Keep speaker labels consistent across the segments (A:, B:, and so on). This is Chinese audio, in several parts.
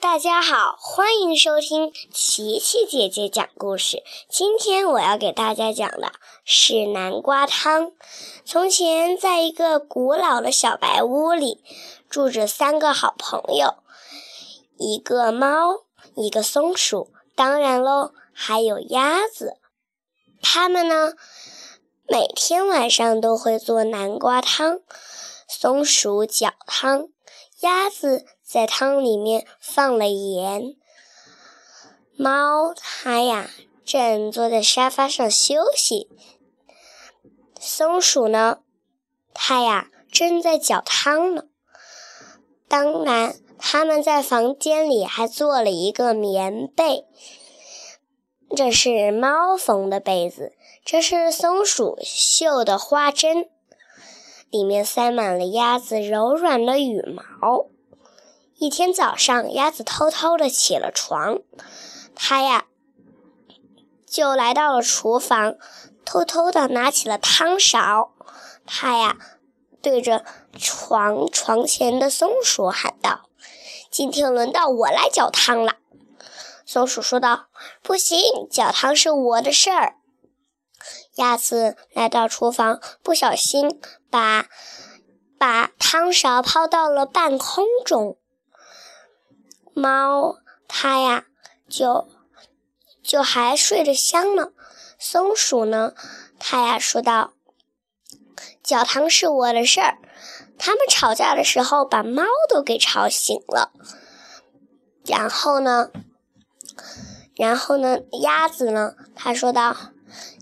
A: 大家好，欢迎收听琪琪姐姐讲故事。今天我要给大家讲的是南瓜汤。从前，在一个古老的小白屋里，住着三个好朋友：一个猫，一个松鼠，当然喽，还有鸭子。他们呢，每天晚上都会做南瓜汤。松鼠搅汤，鸭子。在汤里面放了盐。猫它呀正坐在沙发上休息。松鼠呢，它呀正在搅汤呢。当然，他们在房间里还做了一个棉被。这是猫缝的被子，这是松鼠绣的花针，里面塞满了鸭子柔软的羽毛。一天早上，鸭子偷偷的起了床，它呀就来到了厨房，偷偷的拿起了汤勺。它呀对着床床前的松鼠喊道：“今天轮到我来搅汤了。”松鼠说道：“不行，搅汤是我的事儿。”鸭子来到厨房，不小心把把汤勺抛到了半空中。猫，它呀，就就还睡得香呢。松鼠呢，它呀说道：“搅汤是我的事儿。”他们吵架的时候，把猫都给吵醒了。然后呢，然后呢，鸭子呢，它说道：“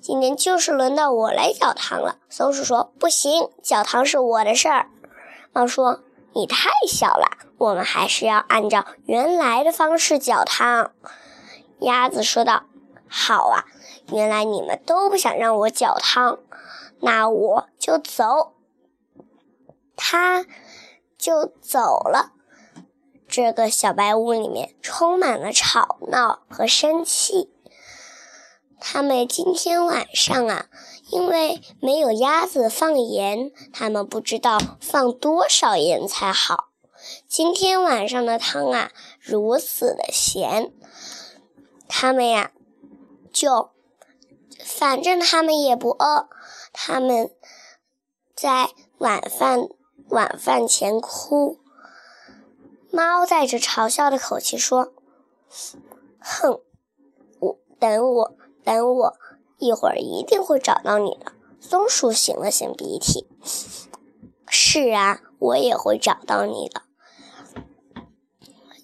A: 今天就是轮到我来搅汤了。”松鼠说：“不行，搅汤是我的事儿。”猫说。你太小了，我们还是要按照原来的方式搅汤。”鸭子说道。“好啊，原来你们都不想让我搅汤，那我就走。”他就走了。这个小白屋里面充满了吵闹和生气。他们今天晚上啊。因为没有鸭子放盐，他们不知道放多少盐才好。今天晚上的汤啊，如此的咸，他们呀，就反正他们也不饿，他们在晚饭晚饭前哭。猫带着嘲笑的口气说：“哼，我等我等我。”一会儿一定会找到你的。松鼠擤了擤鼻涕，是啊，我也会找到你的。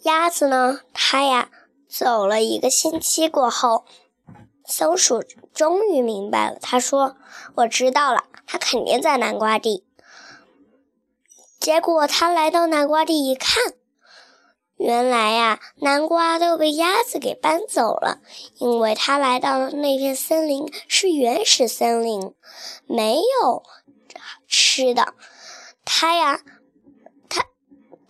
A: 鸭子呢？它呀，走了一个星期过后，松鼠终于明白了。他说：“我知道了，它肯定在南瓜地。”结果他来到南瓜地一看。原来呀，南瓜都被鸭子给搬走了，因为它来到的那片森林是原始森林，没有吃的。它呀，它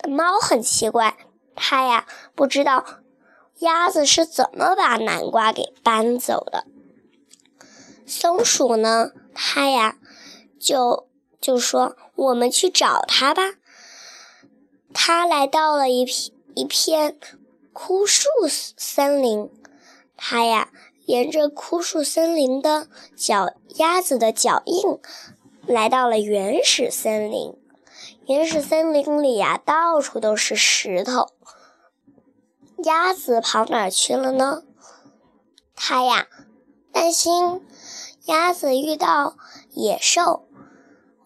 A: 猫很奇怪，它呀不知道鸭子是怎么把南瓜给搬走的。松鼠呢，它呀就就说：“我们去找它吧。”它来到了一片。一片枯树森林，它呀沿着枯树森林的脚丫子的脚印，来到了原始森林。原始森林里呀，到处都是石头。鸭子跑哪去了呢？它呀担心鸭子遇到野兽。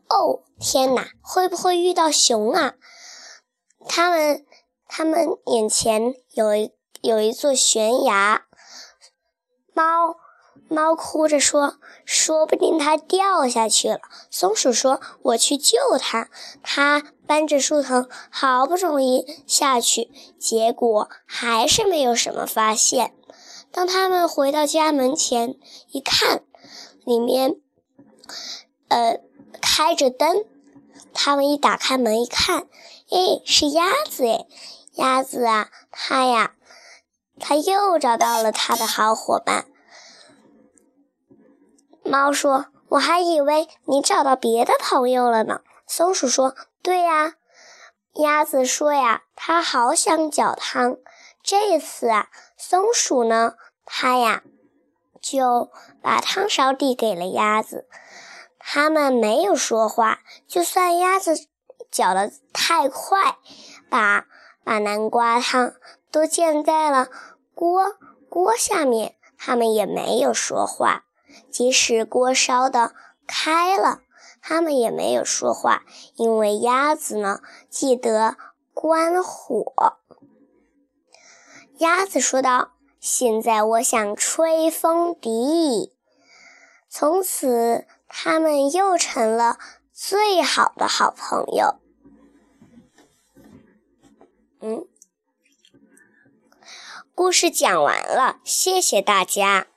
A: 哦，天哪，会不会遇到熊啊？它们。他们眼前有一有一座悬崖，猫猫哭着说：“说不定它掉下去了。”松鼠说：“我去救它。”它搬着树藤，好不容易下去，结果还是没有什么发现。当他们回到家门前一看，里面呃开着灯。他们一打开门一看，哎，是鸭子哎。鸭子啊，它呀，它又找到了它的好伙伴。猫说：“我还以为你找到别的朋友了呢。”松鼠说：“对呀。”鸭子说：“呀，它好想搅汤，这次啊，松鼠呢，它呀就把汤勺递给了鸭子。他们没有说话，就算鸭子搅得太快，把把南瓜汤都溅在了锅锅下面，他们也没有说话。即使锅烧的开了，他们也没有说话，因为鸭子呢记得关火。鸭子说道：“现在我想吹风笛。”从此，他们又成了最好的好朋友。嗯，故事讲完了，谢谢大家。